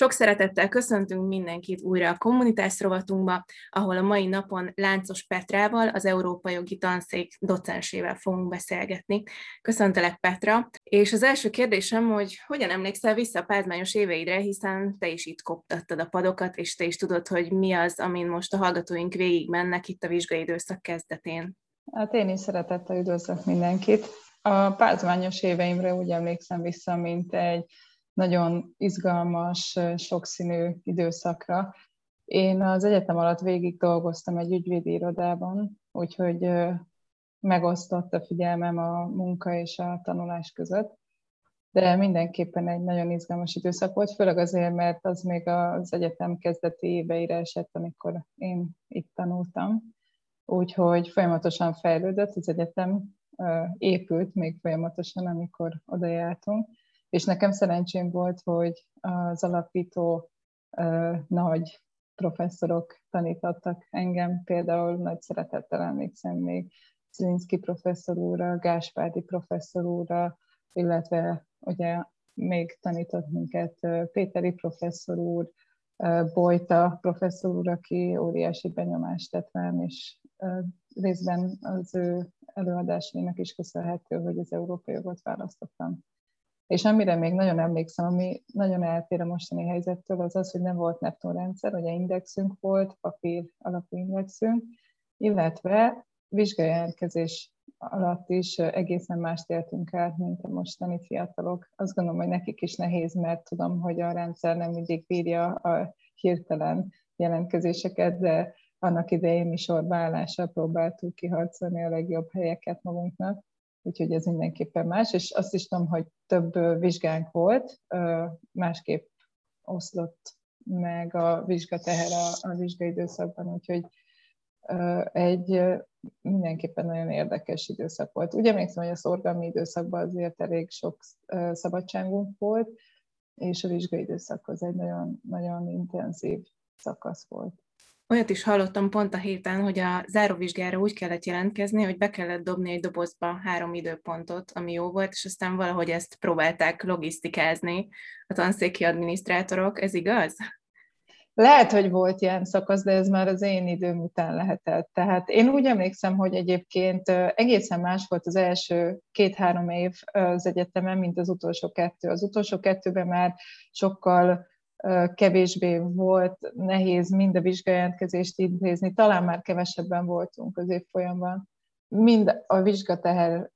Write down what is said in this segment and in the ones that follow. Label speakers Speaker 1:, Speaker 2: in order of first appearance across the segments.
Speaker 1: Sok szeretettel köszöntünk mindenkit újra a kommunitás rovatunkba, ahol a mai napon Láncos Petrával, az Európai Jogi Tanszék docensével fogunk beszélgetni. Köszöntelek Petra, és az első kérdésem, hogy hogyan emlékszel vissza a pázmányos éveidre, hiszen te is itt koptattad a padokat, és te is tudod, hogy mi az, amin most a hallgatóink végig mennek itt a vizsgai időszak kezdetén.
Speaker 2: Hát én is szeretettel üdvözlök mindenkit. A pázmányos éveimre úgy emlékszem vissza, mint egy nagyon izgalmas, sokszínű időszakra. Én az egyetem alatt végig dolgoztam egy ügyvédi irodában, úgyhogy megosztott a figyelmem a munka és a tanulás között, de mindenképpen egy nagyon izgalmas időszak volt, főleg azért, mert az még az egyetem kezdeti éveire esett, amikor én itt tanultam. Úgyhogy folyamatosan fejlődött az egyetem, épült még folyamatosan, amikor oda jártunk és nekem szerencsém volt, hogy az alapító uh, nagy professzorok tanítottak engem, például nagy szeretettel emlékszem még Zlinszki professzor úrra, Gáspárdi professzor úrra, illetve ugye még tanított minket Péteri professzor úr, Bojta professzor úr, aki óriási benyomást tett rám, és részben az ő előadásainak is köszönhető, hogy az európai jogot választottam. És amire még nagyon emlékszem, ami nagyon eltér a mostani helyzettől, az az, hogy nem volt Neptun rendszer, ugye indexünk volt, papír alapú indexünk, illetve vizsgajelentkezés alatt is egészen mást éltünk át, mint a mostani fiatalok. Azt gondolom, hogy nekik is nehéz, mert tudom, hogy a rendszer nem mindig bírja a hirtelen jelentkezéseket, de annak idején mi sorbaállással próbáltuk kiharcolni a legjobb helyeket magunknak úgyhogy ez mindenképpen más, és azt is tudom, hogy több vizsgánk volt, másképp oszlott meg a vizsgateher a, a vizsgaidőszakban, úgyhogy egy mindenképpen nagyon érdekes időszak volt. Ugye emlékszem, hogy a szorgalmi időszakban azért elég sok szabadságunk volt, és a vizsgaidőszak az egy nagyon, nagyon intenzív szakasz volt.
Speaker 1: Olyat is hallottam pont a héten, hogy a záróvizsgára úgy kellett jelentkezni, hogy be kellett dobni egy dobozba három időpontot, ami jó volt, és aztán valahogy ezt próbálták logisztikázni a tanszéki adminisztrátorok. Ez igaz?
Speaker 2: Lehet, hogy volt ilyen szakasz, de ez már az én időm után lehetett. Tehát én úgy emlékszem, hogy egyébként egészen más volt az első két-három év az egyetemen, mint az utolsó kettő. Az utolsó kettőben már sokkal kevésbé volt nehéz mind a vizsgajelentkezést intézni, talán már kevesebben voltunk az évfolyamban. Mind a vizsgateher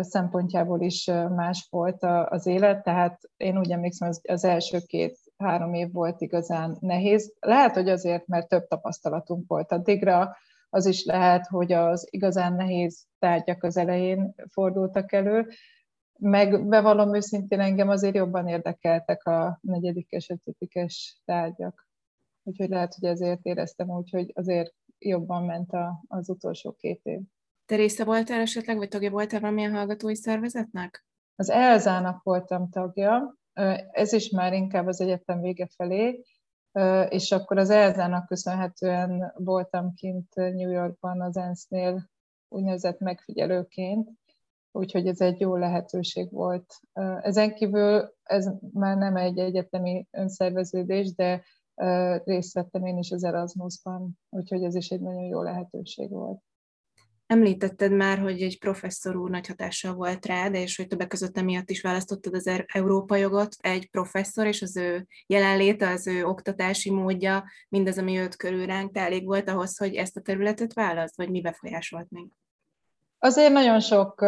Speaker 2: szempontjából is más volt az élet, tehát én úgy emlékszem, az, első két-három év volt igazán nehéz. Lehet, hogy azért, mert több tapasztalatunk volt addigra, az is lehet, hogy az igazán nehéz tárgyak az elején fordultak elő, meg bevallom őszintén, engem azért jobban érdekeltek a negyedikes, ötödikes tárgyak. Úgyhogy lehet, hogy ezért éreztem úgy, hogy azért jobban ment a, az utolsó két év.
Speaker 1: Te része voltál esetleg, vagy tagja voltál valamilyen hallgatói szervezetnek?
Speaker 2: Az Elzának voltam tagja, ez is már inkább az egyetem vége felé, és akkor az Elzának köszönhetően voltam kint New Yorkban az ENSZ-nél úgynevezett megfigyelőként, úgyhogy ez egy jó lehetőség volt. Ezen kívül ez már nem egy egyetemi önszerveződés, de részt vettem én is az Erasmusban, úgyhogy ez is egy nagyon jó lehetőség volt.
Speaker 1: Említetted már, hogy egy professzor úr nagy hatással volt rád, és hogy többek között emiatt is választottad az er- Európa jogot. Egy professzor és az ő jelenléte, az ő oktatási módja, mindez, ami őt körül ránk, elég volt ahhoz, hogy ezt a területet választ, vagy mi befolyásolt még?
Speaker 2: Azért nagyon sok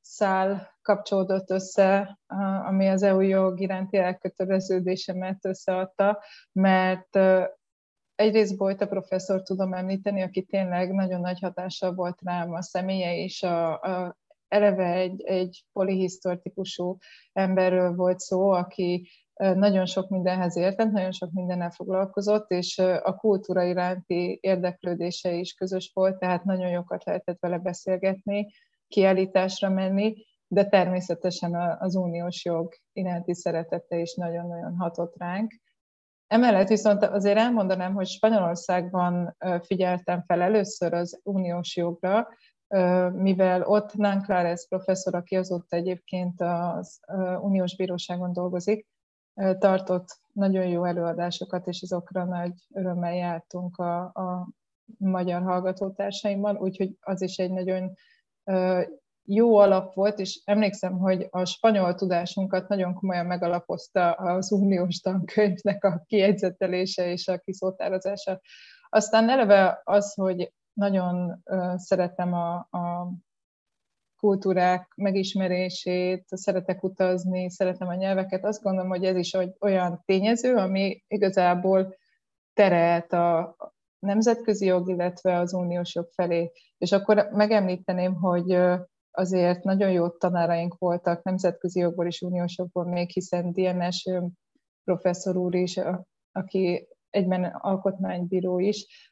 Speaker 2: szál kapcsolódott össze, ami az EU jog iránti elköteleződésemet összeadta, mert egyrészt Bojta professzor tudom említeni, aki tényleg nagyon nagy hatással volt rám a személye is, a, a, eleve egy, egy polihisztor emberről volt szó, aki nagyon sok mindenhez értett, nagyon sok mindennel foglalkozott, és a kultúra iránti érdeklődése is közös volt, tehát nagyon jókat lehetett vele beszélgetni, kiállításra menni, de természetesen az uniós jog iránti szeretete is nagyon-nagyon hatott ránk. Emellett viszont azért elmondanám, hogy Spanyolországban figyeltem fel először az uniós jogra, mivel ott Nanclares professzor, aki azóta egyébként az uniós bíróságon dolgozik, tartott nagyon jó előadásokat, és azokra nagy örömmel jártunk a, a magyar hallgatótársaimmal, úgyhogy az is egy nagyon jó alap volt, és emlékszem, hogy a spanyol tudásunkat nagyon komolyan megalapozta az uniós tankönyvnek a kiegyzetelése és a kiszótározása. Aztán eleve az, hogy nagyon szeretem a, a kultúrák megismerését, szeretek utazni, szeretem a nyelveket, azt gondolom, hogy ez is olyan tényező, ami igazából terelt a nemzetközi jog, illetve az uniós jog felé. És akkor megemlíteném, hogy azért nagyon jó tanáraink voltak nemzetközi jogból és uniós jogból még, hiszen DNS professzor úr is, aki egyben alkotmánybíró is,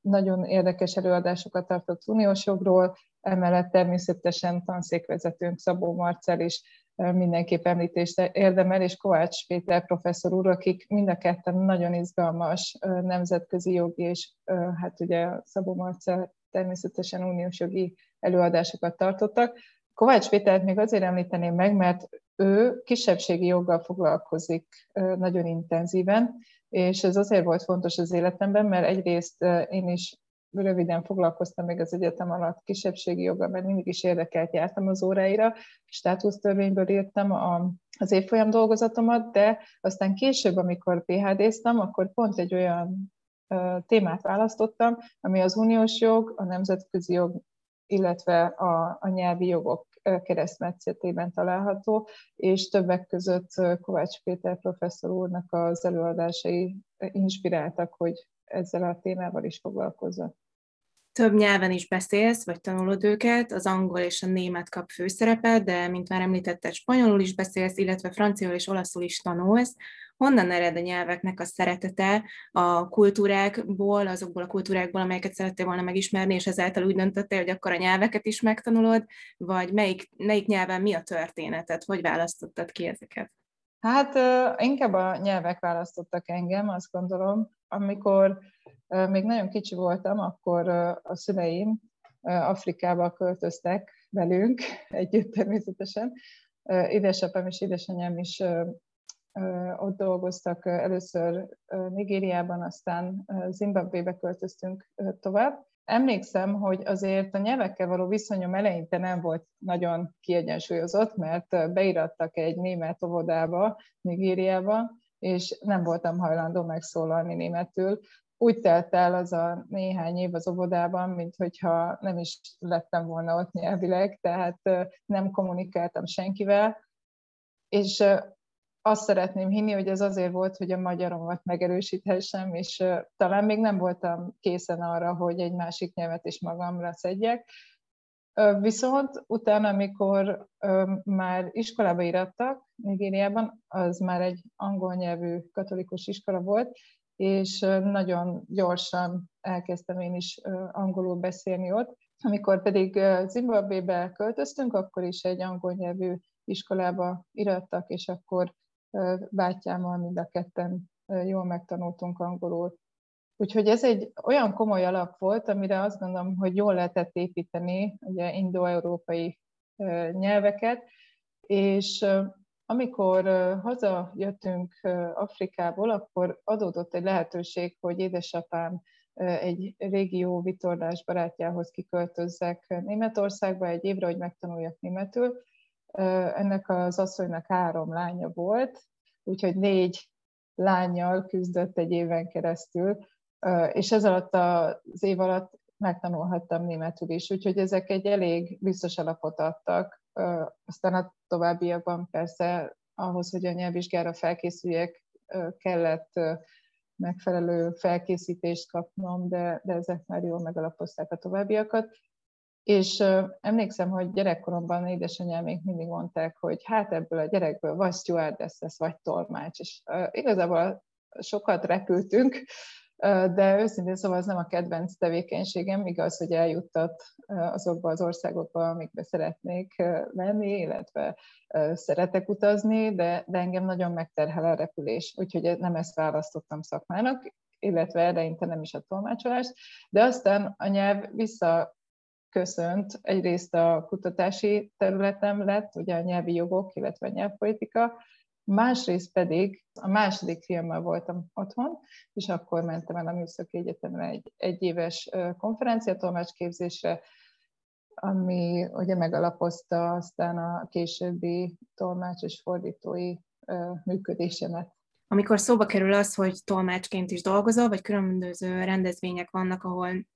Speaker 2: nagyon érdekes előadásokat tartott uniós jogról, emellett természetesen tanszékvezetőnk Szabó Marcel is mindenképp említést érdemel, és Kovács Péter professzor úr, akik mind a ketten nagyon izgalmas nemzetközi jogi, és hát ugye Szabó Marcel természetesen uniós jogi előadásokat tartottak. Kovács Pétert még azért említeném meg, mert ő kisebbségi joggal foglalkozik nagyon intenzíven, és ez azért volt fontos az életemben, mert egyrészt én is röviden foglalkoztam még az egyetem alatt kisebbségi joggal, mert mindig is érdekelt, jártam az óráira, státusztörvényből írtam a, az évfolyam dolgozatomat, de aztán később, amikor PHD-ztem, akkor pont egy olyan témát választottam, ami az uniós jog, a nemzetközi jog, illetve a, a nyelvi jogok keresztmetszetében található, és többek között Kovács Péter professzor úrnak az előadásai inspiráltak, hogy ezzel a témával is foglalkozzak.
Speaker 1: Több nyelven is beszélsz, vagy tanulod őket, az angol és a német kap főszerepet, de mint már említetted, spanyolul is beszélsz, illetve franciául és olaszul is tanulsz. Honnan ered a nyelveknek a szeretete a kultúrákból, azokból a kultúrákból, amelyeket szerettél volna megismerni, és ezáltal úgy döntöttél, hogy akkor a nyelveket is megtanulod, vagy melyik, melyik nyelven mi a történetet, hogy választottad ki ezeket?
Speaker 2: Hát inkább a nyelvek választottak engem, azt gondolom. Amikor még nagyon kicsi voltam, akkor a szüleim Afrikába költöztek velünk, együtt természetesen. Édesapám és édesanyám is ott dolgoztak először Nigériában, aztán Zimbabvébe költöztünk tovább. Emlékszem, hogy azért a nyelvekkel való viszonyom eleinte nem volt nagyon kiegyensúlyozott, mert beirattak egy német óvodába, Nigériába, és nem voltam hajlandó megszólalni németül. Úgy telt el az a néhány év az óvodában, mint hogyha nem is lettem volna ott nyelvileg, tehát nem kommunikáltam senkivel, és azt szeretném hinni, hogy ez azért volt, hogy a magyaromat megerősíthessem, és talán még nem voltam készen arra, hogy egy másik nyelvet is magamra szedjek. Viszont utána, amikor már iskolába irattak Nigériában, az már egy angol nyelvű katolikus iskola volt, és nagyon gyorsan elkezdtem én is angolul beszélni ott. Amikor pedig Zimbabvébe költöztünk, akkor is egy angol nyelvű iskolába irattak, és akkor bátyámmal mind a ketten jól megtanultunk angolul. Úgyhogy ez egy olyan komoly alap volt, amire azt gondolom, hogy jól lehetett építeni ugye indo-európai nyelveket, és amikor hazajöttünk Afrikából, akkor adódott egy lehetőség, hogy édesapám egy régió vitorlás barátjához kiköltözzek Németországba egy évre, hogy megtanuljak németül, ennek az asszonynak három lánya volt, úgyhogy négy lányjal küzdött egy éven keresztül, és ez alatt az év alatt megtanulhattam németül is, úgyhogy ezek egy elég biztos alapot adtak. Aztán a továbbiakban persze ahhoz, hogy a nyelvvizsgára felkészüljek, kellett megfelelő felkészítést kapnom, de, de ezek már jól megalapozták a továbbiakat. És emlékszem, hogy gyerekkoromban édesanyám még mindig mondták, hogy hát ebből a gyerekből vagy stewardess lesz, vagy tolmács. És igazából sokat repültünk, de őszintén szóval ez nem a kedvenc tevékenységem, igaz, hogy eljuttat azokba az országokba, amikbe szeretnék menni, illetve szeretek utazni, de, de engem nagyon megterhel a repülés, úgyhogy nem ezt választottam szakmának, illetve eleinte nem is a tolmácsolást, de aztán a nyelv vissza köszönt. Egyrészt a kutatási területem lett, ugye a nyelvi jogok, illetve a nyelvpolitika, Másrészt pedig a második filmmel voltam otthon, és akkor mentem el a Műszaki Egyetemre egy egyéves konferenciatolmácsképzésre, ami ugye megalapozta aztán a későbbi tolmács és fordítói működésemet.
Speaker 1: Amikor szóba kerül az, hogy tolmácsként is dolgozol, vagy különböző rendezvények vannak, ahol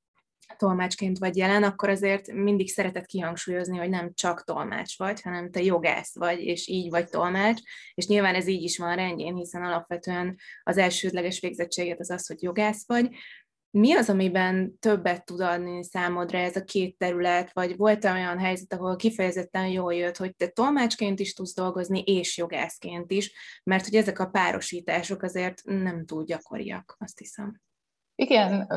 Speaker 1: tolmácsként vagy jelen, akkor azért mindig szeretett kihangsúlyozni, hogy nem csak tolmács vagy, hanem te jogász vagy, és így vagy tolmács, és nyilván ez így is van rendjén, hiszen alapvetően az elsődleges végzettséget az az, hogy jogász vagy. Mi az, amiben többet tud adni számodra ez a két terület, vagy volt -e olyan helyzet, ahol kifejezetten jól jött, hogy te tolmácsként is tudsz dolgozni, és jogászként is, mert hogy ezek a párosítások azért nem túl gyakoriak, azt hiszem.
Speaker 2: Igen,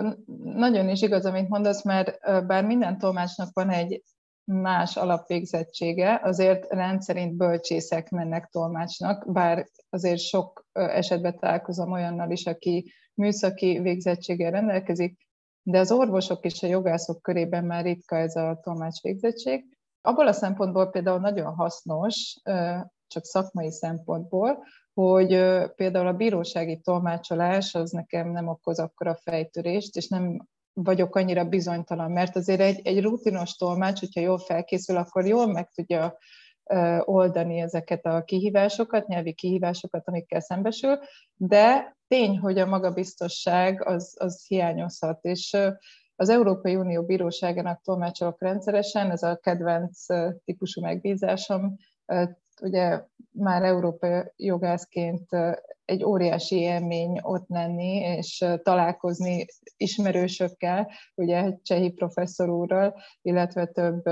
Speaker 2: nagyon is igaz, amit mondasz, mert bár minden tolmácsnak van egy más alapvégzettsége, azért rendszerint bölcsészek mennek tolmácsnak, bár azért sok esetben találkozom olyannal is, aki műszaki végzettséggel rendelkezik, de az orvosok és a jogászok körében már ritka ez a tolmács végzettség. Abból a szempontból például nagyon hasznos, csak szakmai szempontból, hogy például a bírósági tolmácsolás az nekem nem okoz akkora fejtörést, és nem vagyok annyira bizonytalan, mert azért egy, egy rutinos tolmács, hogyha jól felkészül, akkor jól meg tudja oldani ezeket a kihívásokat, nyelvi kihívásokat, amikkel szembesül, de tény, hogy a magabiztosság az, az hiányozhat, és az Európai Unió Bíróságának tolmácsolok rendszeresen, ez a kedvenc típusú megbízásom, ugye már európai jogászként egy óriási élmény ott lenni, és találkozni ismerősökkel, ugye Csehi professzor úrral, illetve több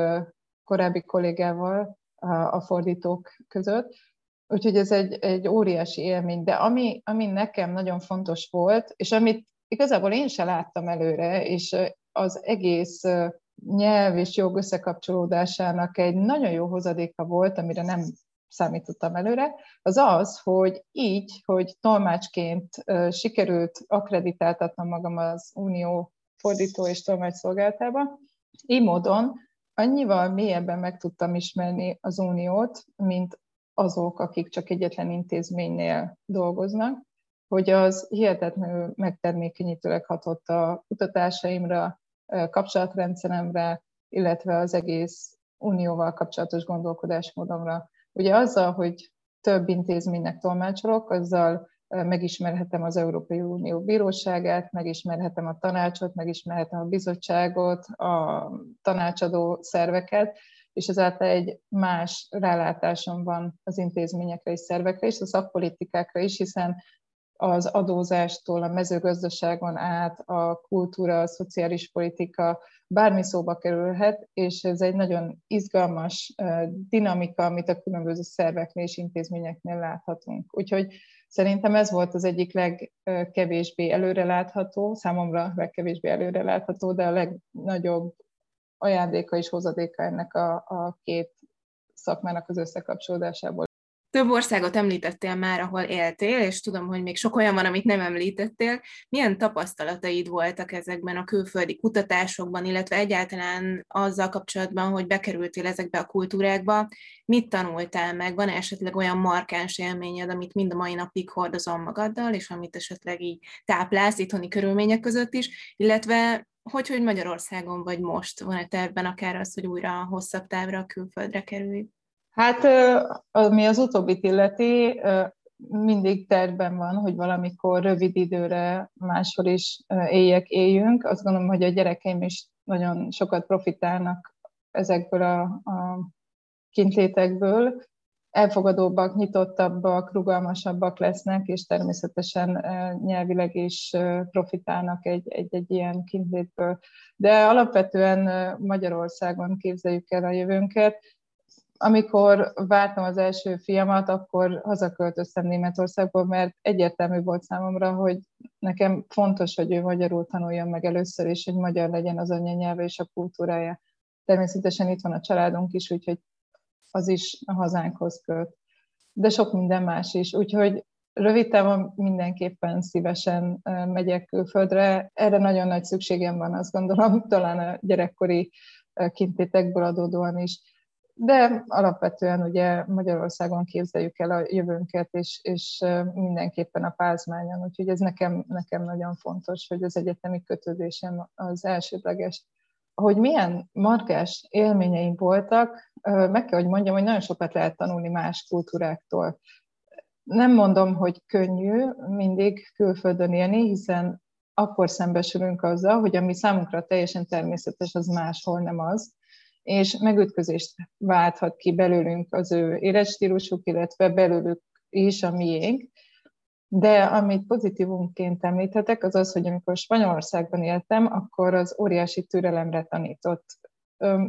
Speaker 2: korábbi kollégával a fordítók között. Úgyhogy ez egy, egy óriási élmény. De ami, ami nekem nagyon fontos volt, és amit igazából én se láttam előre, és az egész nyelv és jog összekapcsolódásának egy nagyon jó hozadéka volt, amire nem számítottam előre, az az, hogy így, hogy tolmácsként sikerült akreditáltatnom magam az Unió fordító és tolmács szolgáltába, így módon annyival mélyebben meg tudtam ismerni az Uniót, mint azok, akik csak egyetlen intézménynél dolgoznak, hogy az hihetetlenül megtermékenyítőleg hatott a kutatásaimra, kapcsolatrendszeremre, illetve az egész unióval kapcsolatos gondolkodásmódomra. Ugye azzal, hogy több intézménynek tolmácsolok, azzal megismerhetem az Európai Unió bíróságát, megismerhetem a tanácsot, megismerhetem a bizottságot, a tanácsadó szerveket, és ezáltal egy más rálátásom van az intézményekre és szervekre és a szakpolitikákra is, hiszen az adózástól a mezőgazdaságon át a kultúra, a szociális politika, bármi szóba kerülhet, és ez egy nagyon izgalmas dinamika, amit a különböző szerveknél és intézményeknél láthatunk. Úgyhogy szerintem ez volt az egyik legkevésbé előrelátható, számomra legkevésbé előrelátható, de a legnagyobb ajándéka és hozadéka ennek a, a két szakmának az összekapcsolódásából.
Speaker 1: Több országot említettél már, ahol éltél, és tudom, hogy még sok olyan van, amit nem említettél. Milyen tapasztalataid voltak ezekben a külföldi kutatásokban, illetve egyáltalán azzal kapcsolatban, hogy bekerültél ezekbe a kultúrákba? Mit tanultál meg? Van esetleg olyan markáns élményed, amit mind a mai napig hordozol magaddal, és amit esetleg így táplálsz itthoni körülmények között is, illetve hogy, hogy Magyarországon vagy most? Van-e tervben akár az, hogy újra hosszabb távra a külföldre kerülj?
Speaker 2: Hát, ami az utóbbit illeti, mindig tervben van, hogy valamikor rövid időre máshol is éljek, éljünk. Azt gondolom, hogy a gyerekeim is nagyon sokat profitálnak ezekből a, a kintlétekből. Elfogadóbbak, nyitottabbak, rugalmasabbak lesznek, és természetesen nyelvileg is profitálnak egy, egy, egy ilyen kintlétből. De alapvetően Magyarországon képzeljük el a jövőnket, amikor vártam az első fiamat, akkor hazaköltöztem Németországból, mert egyértelmű volt számomra, hogy nekem fontos, hogy ő magyarul tanuljon meg először, és hogy magyar legyen az anyanyelve és a kultúrája. Természetesen itt van a családunk is, úgyhogy az is a hazánkhoz költ. De sok minden más is. Úgyhogy rövid távon mindenképpen szívesen megyek külföldre. Erre nagyon nagy szükségem van, azt gondolom, talán a gyerekkori kintétekből adódóan is de alapvetően ugye Magyarországon képzeljük el a jövőnket, és, és mindenképpen a pázmányon, úgyhogy ez nekem, nekem nagyon fontos, hogy az egyetemi kötődésem az elsődleges. Hogy milyen markás élményeim voltak, meg kell, hogy mondjam, hogy nagyon sokat lehet tanulni más kultúráktól. Nem mondom, hogy könnyű mindig külföldön élni, hiszen akkor szembesülünk azzal, hogy ami számunkra teljesen természetes, az máshol nem az, és megütközést válthat ki belőlünk az ő életstílusuk, illetve belőlük is a miénk. De amit pozitívumként említhetek, az az, hogy amikor Spanyolországban éltem, akkor az óriási türelemre tanított.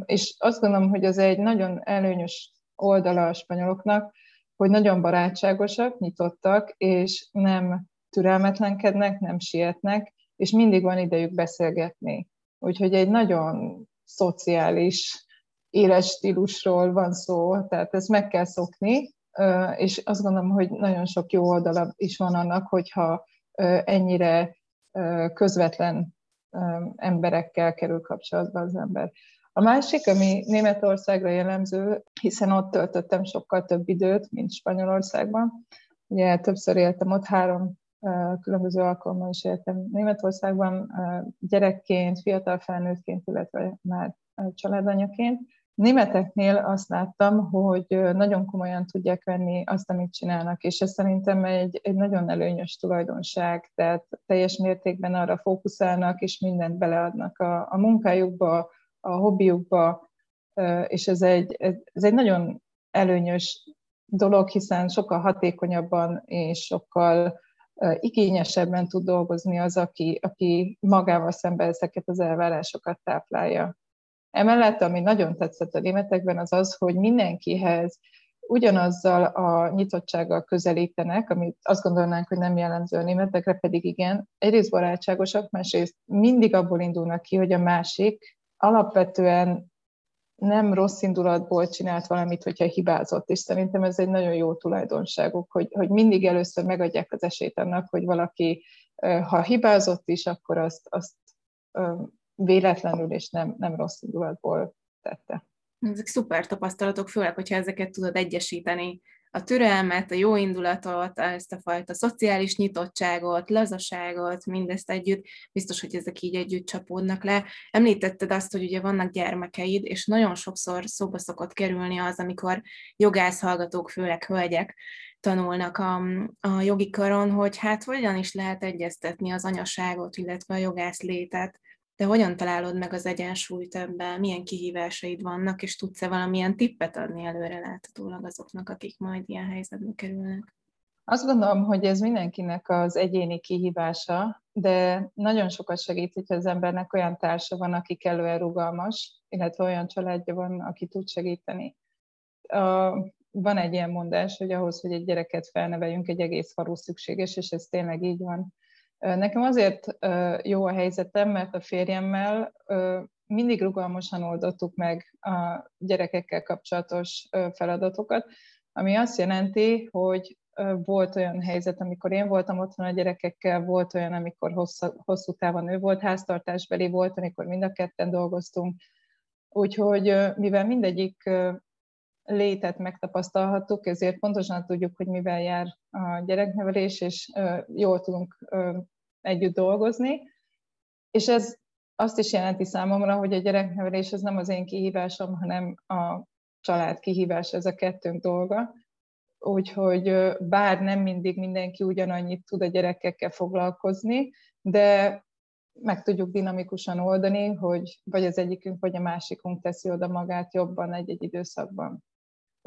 Speaker 2: És azt gondolom, hogy az egy nagyon előnyös oldala a spanyoloknak, hogy nagyon barátságosak, nyitottak, és nem türelmetlenkednek, nem sietnek, és mindig van idejük beszélgetni. Úgyhogy egy nagyon szociális életstílusról van szó, tehát ezt meg kell szokni, és azt gondolom, hogy nagyon sok jó oldala is van annak, hogyha ennyire közvetlen emberekkel kerül kapcsolatba az ember. A másik, ami Németországra jellemző, hiszen ott töltöttem sokkal több időt, mint Spanyolországban. Ugye többször éltem ott, három különböző alkalommal is éltem Németországban, gyerekként, fiatal felnőttként, illetve már családanyaként. Németeknél azt láttam, hogy nagyon komolyan tudják venni azt, amit csinálnak, és ez szerintem egy, egy nagyon előnyös tulajdonság, tehát teljes mértékben arra fókuszálnak, és mindent beleadnak a, a munkájukba, a hobbiukba, és ez egy, ez egy nagyon előnyös dolog, hiszen sokkal hatékonyabban és sokkal igényesebben tud dolgozni az, aki, aki magával szemben ezeket az elvárásokat táplálja. Emellett, ami nagyon tetszett a németekben, az az, hogy mindenkihez ugyanazzal a nyitottsággal közelítenek, amit azt gondolnánk, hogy nem jellemző a németekre, pedig igen, egyrészt barátságosak, másrészt mindig abból indulnak ki, hogy a másik alapvetően nem rossz indulatból csinált valamit, hogyha hibázott, és szerintem ez egy nagyon jó tulajdonságuk, hogy, hogy mindig először megadják az esélyt annak, hogy valaki, ha hibázott is, akkor azt, azt véletlenül és nem, nem rossz indulatból tette.
Speaker 1: Ezek szuper tapasztalatok, főleg, hogyha ezeket tudod egyesíteni. A türelmet, a jó indulatot, ezt a fajta szociális nyitottságot, lazaságot, mindezt együtt, biztos, hogy ezek így együtt csapódnak le. Említetted azt, hogy ugye vannak gyermekeid, és nagyon sokszor szóba szokott kerülni az, amikor jogász hallgatók, főleg hölgyek, tanulnak a, a jogi karon, hogy hát hogyan is lehet egyeztetni az anyaságot, illetve a jogász létet de hogyan találod meg az egyensúlyt ebben, milyen kihívásaid vannak, és tudsz-e valamilyen tippet adni előre láthatólag azoknak, akik majd ilyen helyzetbe kerülnek?
Speaker 2: Azt gondolom, hogy ez mindenkinek az egyéni kihívása, de nagyon sokat segít, hogyha az embernek olyan társa van, aki kellően rugalmas, illetve olyan családja van, aki tud segíteni. Van egy ilyen mondás, hogy ahhoz, hogy egy gyereket felneveljünk, egy egész falu szükséges, és ez tényleg így van. Nekem azért jó a helyzetem, mert a férjemmel mindig rugalmasan oldottuk meg a gyerekekkel kapcsolatos feladatokat, ami azt jelenti, hogy volt olyan helyzet, amikor én voltam otthon a gyerekekkel, volt olyan, amikor hosszú, hosszú távon ő volt, háztartásbeli volt, amikor mind a ketten dolgoztunk. Úgyhogy mivel mindegyik létet megtapasztalhattuk, ezért pontosan tudjuk, hogy mivel jár a gyereknevelés, és jól tudunk együtt dolgozni. És ez azt is jelenti számomra, hogy a gyereknevelés az nem az én kihívásom, hanem a család kihívás, ez a kettőnk dolga. Úgyhogy bár nem mindig mindenki ugyanannyit tud a gyerekekkel foglalkozni, de meg tudjuk dinamikusan oldani, hogy vagy az egyikünk, vagy a másikunk teszi oda magát jobban egy-egy időszakban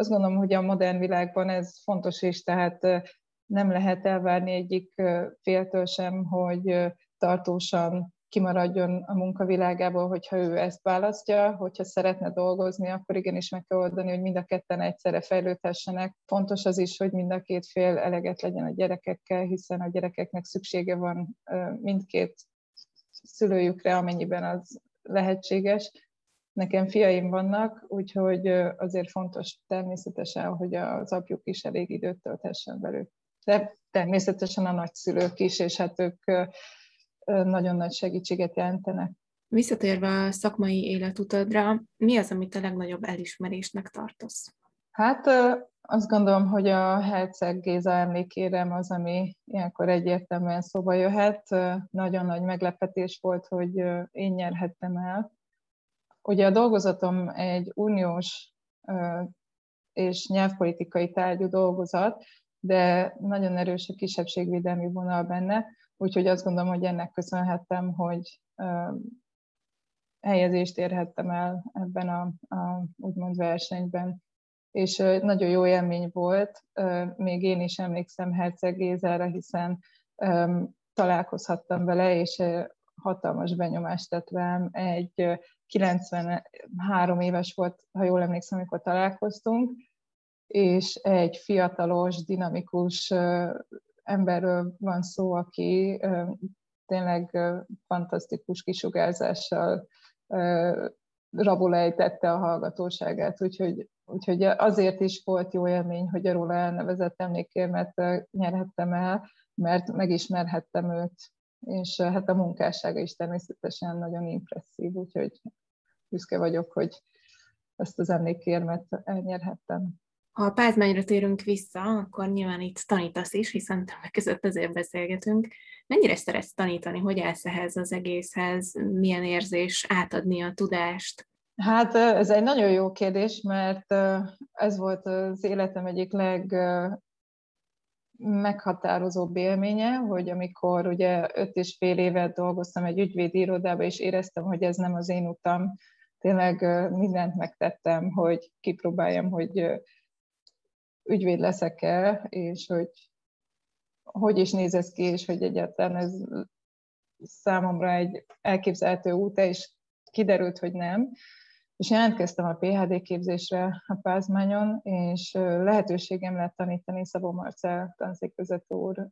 Speaker 2: azt gondolom, hogy a modern világban ez fontos is, tehát nem lehet elvárni egyik féltől sem, hogy tartósan kimaradjon a munkavilágából, hogyha ő ezt választja, hogyha szeretne dolgozni, akkor igenis meg kell oldani, hogy mind a ketten egyszerre fejlődhessenek. Fontos az is, hogy mind a két fél eleget legyen a gyerekekkel, hiszen a gyerekeknek szüksége van mindkét szülőjükre, amennyiben az lehetséges, Nekem fiaim vannak, úgyhogy azért fontos természetesen, hogy az apjuk is elég időt tölthessen velük. De természetesen a nagyszülők is, és hát ők nagyon nagy segítséget jelentenek.
Speaker 1: Visszatérve a szakmai életutadra, mi az, amit a legnagyobb elismerésnek tartasz?
Speaker 2: Hát azt gondolom, hogy a Herceg Géza emlékérem az, ami ilyenkor egyértelműen szóba jöhet. Nagyon nagy meglepetés volt, hogy én nyerhettem el. Ugye a dolgozatom egy uniós és nyelvpolitikai tárgyú dolgozat, de nagyon erős a kisebbségvédelmi vonal benne, úgyhogy azt gondolom, hogy ennek köszönhettem, hogy helyezést érhettem el ebben a, a úgymond versenyben. És nagyon jó élmény volt, még én is emlékszem Herceg Gézára, hiszen találkozhattam vele, és hatalmas benyomást tett rám. Egy 93 éves volt, ha jól emlékszem, amikor találkoztunk, és egy fiatalos, dinamikus emberről van szó, aki tényleg fantasztikus kisugárzással rabolejtette a hallgatóságát, úgyhogy, úgyhogy azért is volt jó élmény, hogy a róla elnevezett emlékérmet nyerhettem el, mert megismerhettem őt, és hát a munkássága is természetesen nagyon impresszív, úgyhogy büszke vagyok, hogy ezt az emlékérmet elnyerhettem.
Speaker 1: Ha a pázmányra térünk vissza, akkor nyilván itt tanítasz is, hiszen többek között ezért beszélgetünk. Mennyire szeretsz tanítani? Hogy állsz ehhez az egészhez? Milyen érzés átadni a tudást?
Speaker 2: Hát ez egy nagyon jó kérdés, mert ez volt az életem egyik leg meghatározó élménye, hogy amikor ugye öt és fél évet dolgoztam egy ügyvédi irodában, és éreztem, hogy ez nem az én utam, tényleg mindent megtettem, hogy kipróbáljam, hogy ügyvéd leszek-e, és hogy hogy is néz ez ki, és hogy egyáltalán ez számomra egy elképzelhető út, és kiderült, hogy nem. És jelentkeztem a PHD képzésre a Pázmányon, és lehetőségem lett tanítani Szabó Marcel tanszékvezető úr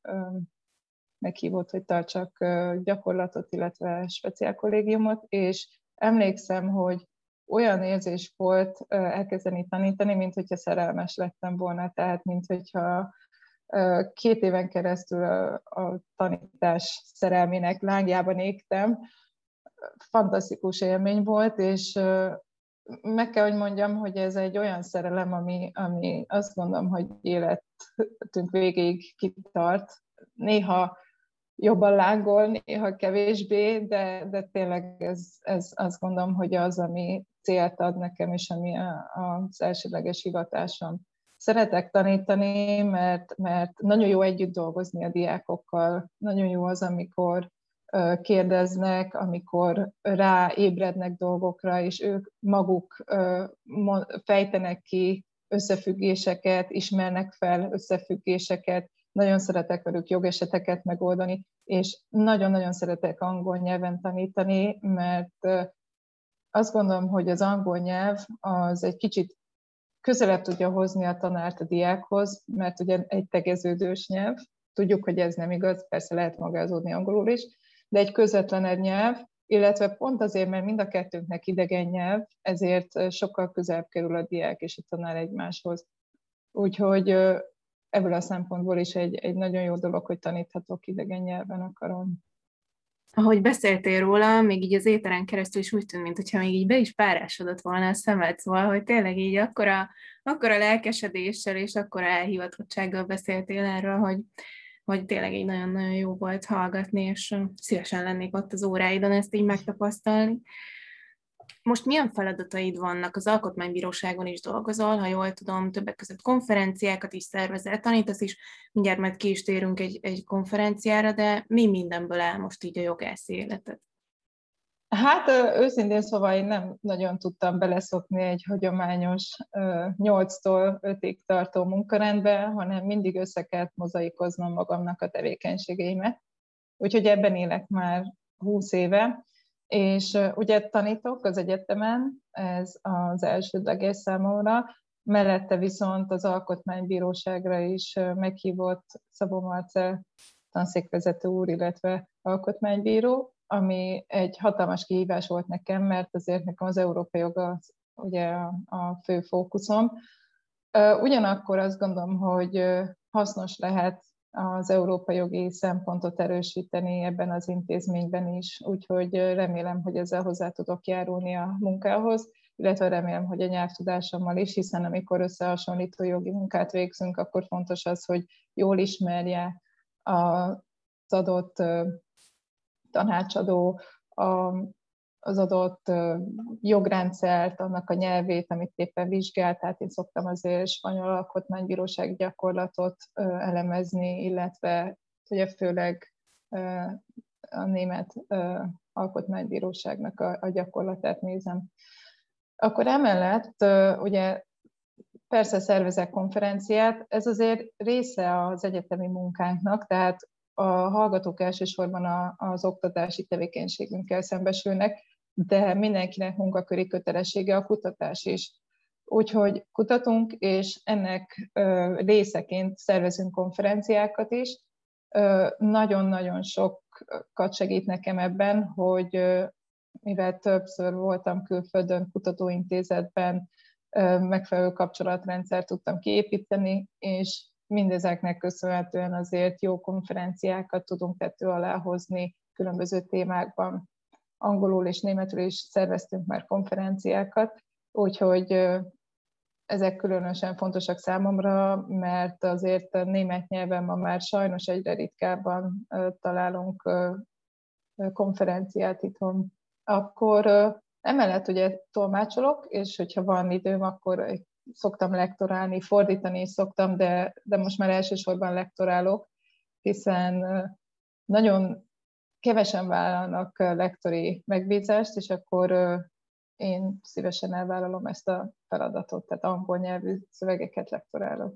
Speaker 2: meghívott, hogy tartsak gyakorlatot, illetve speciál kollégiumot, és emlékszem, hogy olyan érzés volt elkezdeni tanítani, mint hogyha szerelmes lettem volna, tehát mint hogyha két éven keresztül a, tanítás szerelmének lángjában égtem. Fantasztikus élmény volt, és meg kell, hogy mondjam, hogy ez egy olyan szerelem, ami, ami azt gondolom, hogy életünk végéig kitart. Néha jobban lángol, néha kevésbé, de, de tényleg ez, ez azt gondolom, hogy az, ami célt ad nekem, és ami a, az elsődleges hivatásom. Szeretek tanítani, mert, mert nagyon jó együtt dolgozni a diákokkal, nagyon jó az, amikor kérdeznek, amikor ráébrednek dolgokra, és ők maguk fejtenek ki összefüggéseket, ismernek fel összefüggéseket, nagyon szeretek velük jogeseteket megoldani, és nagyon-nagyon szeretek angol nyelven tanítani, mert azt gondolom, hogy az angol nyelv az egy kicsit közelebb tudja hozni a tanárt a diákhoz, mert ugye egy tegeződős nyelv, tudjuk, hogy ez nem igaz, persze lehet magázódni angolul is, de egy közvetlenebb nyelv, illetve pont azért, mert mind a kettőnknek idegen nyelv, ezért sokkal közelebb kerül a diák és a tanár egymáshoz. Úgyhogy ebből a szempontból is egy, egy nagyon jó dolog, hogy taníthatok idegen nyelven a karon
Speaker 1: ahogy beszéltél róla, még így az éteren keresztül is úgy tűnt, mintha még így be is párásodott volna a szemed, szóval, hogy tényleg így akkora, akkora lelkesedéssel és akkora elhivatottsággal beszéltél erről, hogy, hogy tényleg így nagyon-nagyon jó volt hallgatni, és szívesen lennék ott az óráidon ezt így megtapasztalni. Most milyen feladataid vannak? Az Alkotmánybíróságon is dolgozol, ha jól tudom, többek között konferenciákat is szervezel, tanítasz is, mindjárt majd ki is térünk egy, egy konferenciára, de mi mindenből áll most így a jogász életed?
Speaker 2: Hát őszintén szóval én nem nagyon tudtam beleszokni egy hagyományos 8-tól 5-ig tartó munkarendbe, hanem mindig össze kellett mozaikoznom magamnak a tevékenységeimet. Úgyhogy ebben élek már 20 éve, és ugye tanítok az egyetemen, ez az elsődleges számomra, mellette viszont az Alkotmánybíróságra is meghívott Szabó Marcel tanszékvezető úr, illetve alkotmánybíró, ami egy hatalmas kihívás volt nekem, mert azért nekem az európai joga ugye a, a fő fókuszom. Ugyanakkor azt gondolom, hogy hasznos lehet az európai jogi szempontot erősíteni ebben az intézményben is, úgyhogy remélem, hogy ezzel hozzá tudok járulni a munkához, illetve remélem, hogy a nyelvtudásommal is, hiszen amikor összehasonlító jogi munkát végzünk, akkor fontos az, hogy jól ismerje az adott tanácsadó a az adott jogrendszert, annak a nyelvét, amit éppen vizsgál, tehát én szoktam azért spanyol alkotmánybíróság gyakorlatot elemezni, illetve ugye főleg a német alkotmánybíróságnak a, a gyakorlatát nézem. Akkor emellett ugye persze szervezek konferenciát, ez azért része az egyetemi munkánknak, tehát a hallgatók elsősorban az oktatási tevékenységünkkel szembesülnek, de mindenkinek munkaköri kötelessége a kutatás is. Úgyhogy kutatunk, és ennek részeként szervezünk konferenciákat is. Nagyon-nagyon sokat segít nekem ebben, hogy mivel többször voltam külföldön, kutatóintézetben, megfelelő kapcsolatrendszert tudtam kiépíteni, és mindezeknek köszönhetően azért jó konferenciákat tudunk tető alá hozni különböző témákban angolul és németül is szerveztünk már konferenciákat, úgyhogy ezek különösen fontosak számomra, mert azért a német nyelven ma már sajnos egyre ritkábban találunk konferenciát itthon. Akkor emellett ugye tolmácsolok, és hogyha van időm, akkor szoktam lektorálni, fordítani is szoktam, de, de most már elsősorban lektorálok, hiszen nagyon kevesen vállalnak lektori megbízást, és akkor én szívesen elvállalom ezt a feladatot, tehát angol nyelvű szövegeket lektorálok.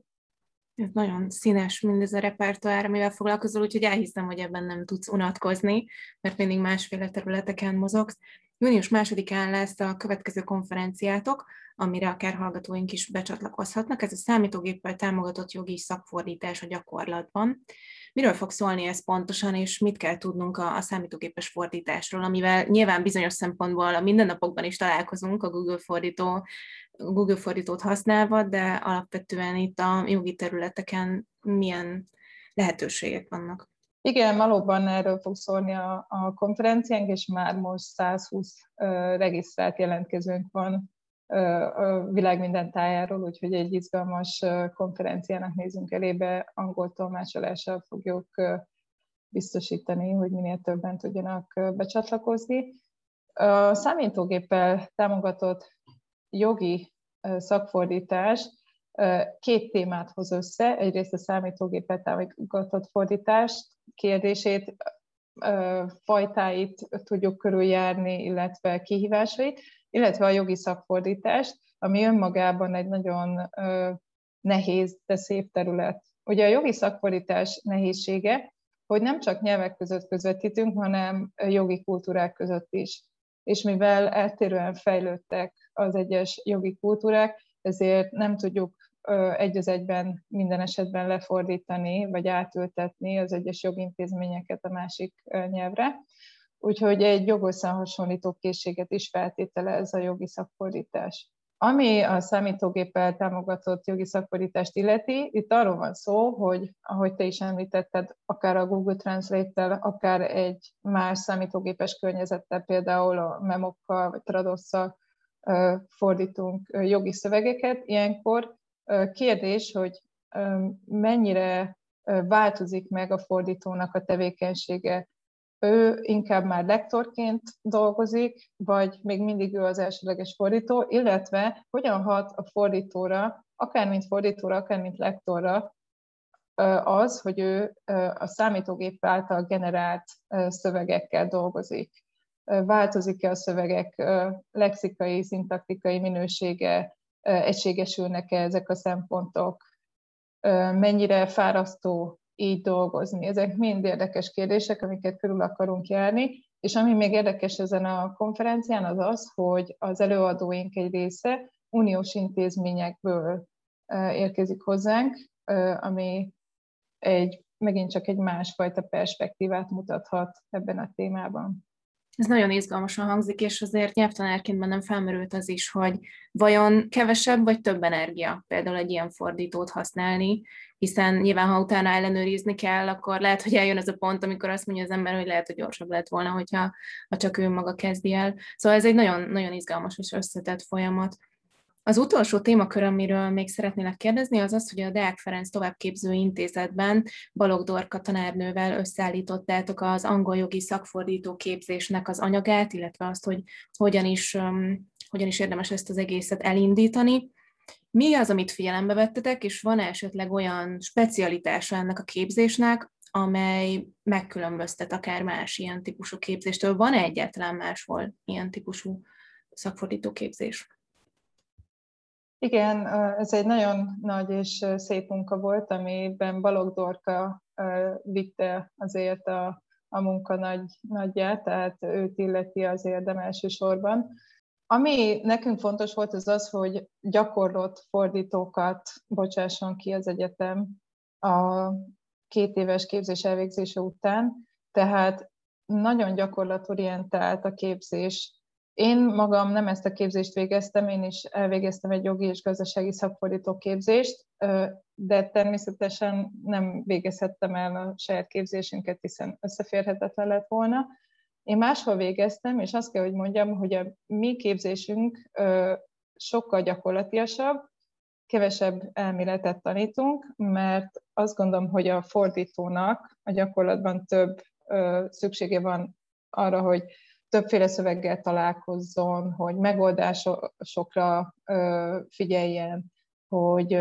Speaker 1: Ez nagyon színes mindez a repertoár, amivel foglalkozol, úgyhogy elhiszem, hogy ebben nem tudsz unatkozni, mert mindig másféle területeken mozogsz. Június másodikán lesz a következő konferenciátok, amire akár hallgatóink is becsatlakozhatnak. Ez a számítógéppel támogatott jogi szakfordítás a gyakorlatban. Miről fog szólni ez pontosan, és mit kell tudnunk a, a számítógépes fordításról, amivel nyilván bizonyos szempontból a mindennapokban is találkozunk a Google fordító, Google fordítót használva, de alapvetően itt a jogi területeken milyen lehetőségek vannak.
Speaker 2: Igen, valóban erről fog szólni a, a konferenciánk, és már most 120 uh, regisztrált jelentkezőnk van a világ minden tájáról, úgyhogy egy izgalmas konferenciának nézünk elébe, angol tolmácsolással fogjuk biztosítani, hogy minél többen tudjanak becsatlakozni. A számítógéppel támogatott jogi szakfordítás két témát hoz össze. Egyrészt a számítógéppel támogatott fordítást kérdését, fajtáit tudjuk körüljárni, illetve kihívásait, illetve a jogi szakfordítást, ami önmagában egy nagyon nehéz, de szép terület. Ugye a jogi szakfordítás nehézsége, hogy nem csak nyelvek között közvetítünk, hanem jogi kultúrák között is. És mivel eltérően fejlődtek az egyes jogi kultúrák, ezért nem tudjuk egy az egyben minden esetben lefordítani, vagy átültetni az egyes jogintézményeket a másik nyelvre. Úgyhogy egy jogorszánhasonlító készséget is feltételez a jogi szakfordítás. Ami a számítógéppel támogatott jogi szakfordítást illeti, itt arról van szó, hogy ahogy te is említetted, akár a Google Translate-tel, akár egy más számítógépes környezettel, például a memokkal vagy tradosszal fordítunk jogi szövegeket, ilyenkor kérdés, hogy mennyire változik meg a fordítónak a tevékenysége. Ő inkább már lektorként dolgozik, vagy még mindig ő az elsőleges fordító, illetve hogyan hat a fordítóra, akár mint fordítóra, akár mint lektorra, az, hogy ő a számítógép által generált szövegekkel dolgozik. Változik-e a szövegek lexikai, szintaktikai minősége, egységesülnek-e ezek a szempontok, mennyire fárasztó így dolgozni. Ezek mind érdekes kérdések, amiket körül akarunk járni, és ami még érdekes ezen a konferencián az az, hogy az előadóink egy része uniós intézményekből érkezik hozzánk, ami egy, megint csak egy másfajta perspektívát mutathat ebben a témában.
Speaker 1: Ez nagyon izgalmasan hangzik, és azért nyelvtanárként bennem felmerült az is, hogy vajon kevesebb vagy több energia például egy ilyen fordítót használni, hiszen nyilván, ha utána ellenőrizni kell, akkor lehet, hogy eljön az a pont, amikor azt mondja az ember, hogy lehet, hogy gyorsabb lett volna, hogyha ha csak ő maga kezdi el. Szóval ez egy nagyon, nagyon izgalmas és összetett folyamat. Az utolsó témakör, amiről még szeretnélek kérdezni, az az, hogy a Deák Ferenc továbbképző intézetben Balog Dorka tanárnővel összeállítottátok az angol jogi szakfordító képzésnek az anyagát, illetve azt, hogy hogyan is, um, hogyan is érdemes ezt az egészet elindítani. Mi az, amit figyelembe vettetek, és van esetleg olyan specialitása ennek a képzésnek, amely megkülönböztet akár más ilyen típusú képzéstől? Van-e egyáltalán máshol ilyen típusú szakfordító képzés?
Speaker 2: Igen, ez egy nagyon nagy és szép munka volt, amiben Balog Dorka vitte azért a, a munka nagy, nagyját, tehát őt illeti az érdem elsősorban. Ami nekünk fontos volt, az az, hogy gyakorlott fordítókat bocsásson ki az egyetem a két éves képzés elvégzése után, tehát nagyon gyakorlatorientált a képzés, én magam nem ezt a képzést végeztem, én is elvégeztem egy jogi és gazdasági szakfordító képzést, de természetesen nem végezhettem el a saját képzésünket, hiszen összeférhetetlen lett volna. Én máshol végeztem, és azt kell, hogy mondjam, hogy a mi képzésünk sokkal gyakorlatiasabb, kevesebb elméletet tanítunk, mert azt gondolom, hogy a fordítónak a gyakorlatban több szüksége van arra, hogy többféle szöveggel találkozzon, hogy megoldásokra figyeljen, hogy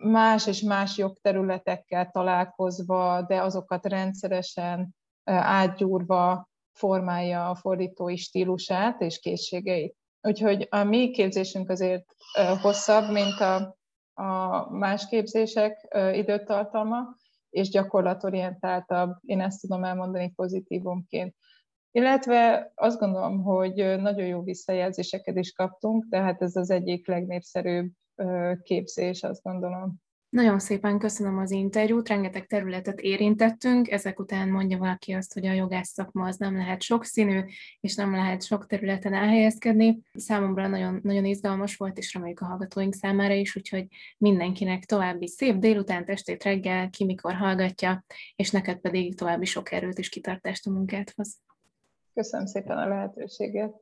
Speaker 2: más és más jogterületekkel találkozva, de azokat rendszeresen átgyúrva formálja a fordítói stílusát és készségeit. Úgyhogy a mi képzésünk azért hosszabb, mint a, a más képzések időtartalma, és gyakorlatorientáltabb, én ezt tudom elmondani pozitívumként. Illetve azt gondolom, hogy nagyon jó visszajelzéseket is kaptunk, tehát ez az egyik legnépszerűbb képzés, azt gondolom.
Speaker 1: Nagyon szépen köszönöm az interjút, rengeteg területet érintettünk, ezek után mondja valaki azt, hogy a jogász szakma az nem lehet sokszínű, és nem lehet sok területen elhelyezkedni. Számomra nagyon, nagyon izgalmas volt, és reméljük a hallgatóink számára is, úgyhogy mindenkinek további szép délután, testét reggel, ki mikor hallgatja, és neked pedig további sok erőt és kitartást a munkádhoz.
Speaker 2: Köszönöm szépen a lehetőséget.